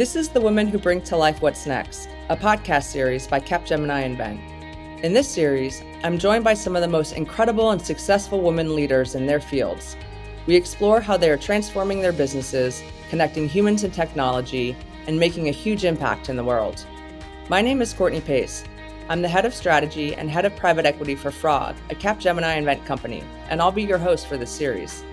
This is The Women Who Bring to Life What's Next, a podcast series by Capgemini Invent. In this series, I'm joined by some of the most incredible and successful women leaders in their fields. We explore how they are transforming their businesses, connecting humans and technology, and making a huge impact in the world. My name is Courtney Pace. I'm the head of strategy and head of private equity for Frog, a Capgemini Invent company, and I'll be your host for this series.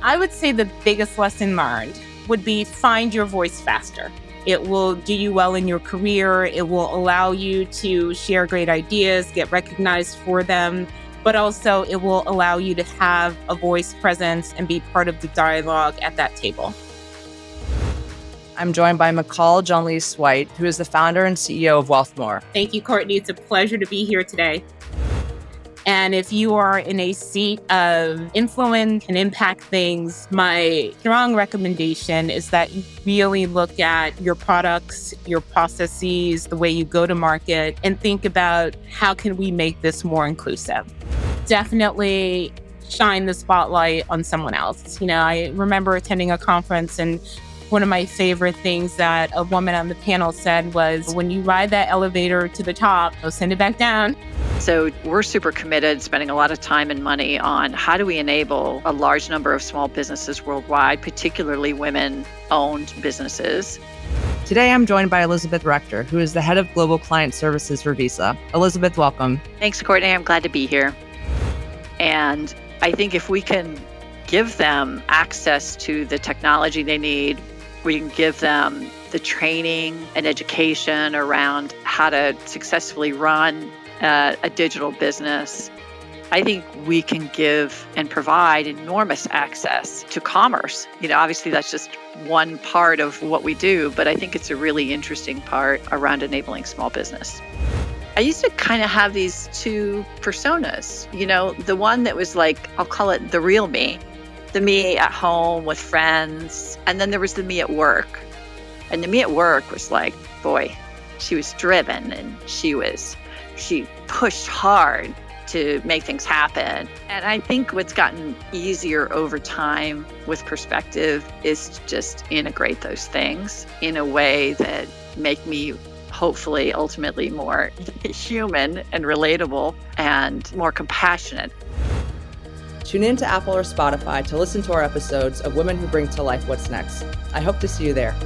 I would say the biggest lesson learned would be find your voice faster. It will do you well in your career. It will allow you to share great ideas, get recognized for them, but also it will allow you to have a voice presence and be part of the dialogue at that table. I'm joined by McCall John Lee Swite, who is the founder and CEO of Wealthmore. Thank you, Courtney. It's a pleasure to be here today. And if you are in a seat of influence and impact things, my strong recommendation is that you really look at your products, your processes, the way you go to market, and think about how can we make this more inclusive. Definitely shine the spotlight on someone else. You know, I remember attending a conference and one of my favorite things that a woman on the panel said was when you ride that elevator to the top, go send it back down. So we're super committed, spending a lot of time and money on how do we enable a large number of small businesses worldwide, particularly women owned businesses. Today, I'm joined by Elizabeth Rector, who is the head of global client services for Visa. Elizabeth, welcome. Thanks, Courtney. I'm glad to be here. And I think if we can give them access to the technology they need, we can give them the training and education around how to successfully run uh, a digital business. I think we can give and provide enormous access to commerce. You know, obviously that's just one part of what we do, but I think it's a really interesting part around enabling small business. I used to kind of have these two personas, you know, the one that was like, I'll call it the real me, the me at home with friends. And then there was the me at work. And the me at work was like, boy, she was driven and she was, she pushed hard to make things happen. And I think what's gotten easier over time with perspective is to just integrate those things in a way that make me hopefully ultimately more human and relatable and more compassionate. Tune in to Apple or Spotify to listen to our episodes of Women Who Bring to Life What's Next. I hope to see you there.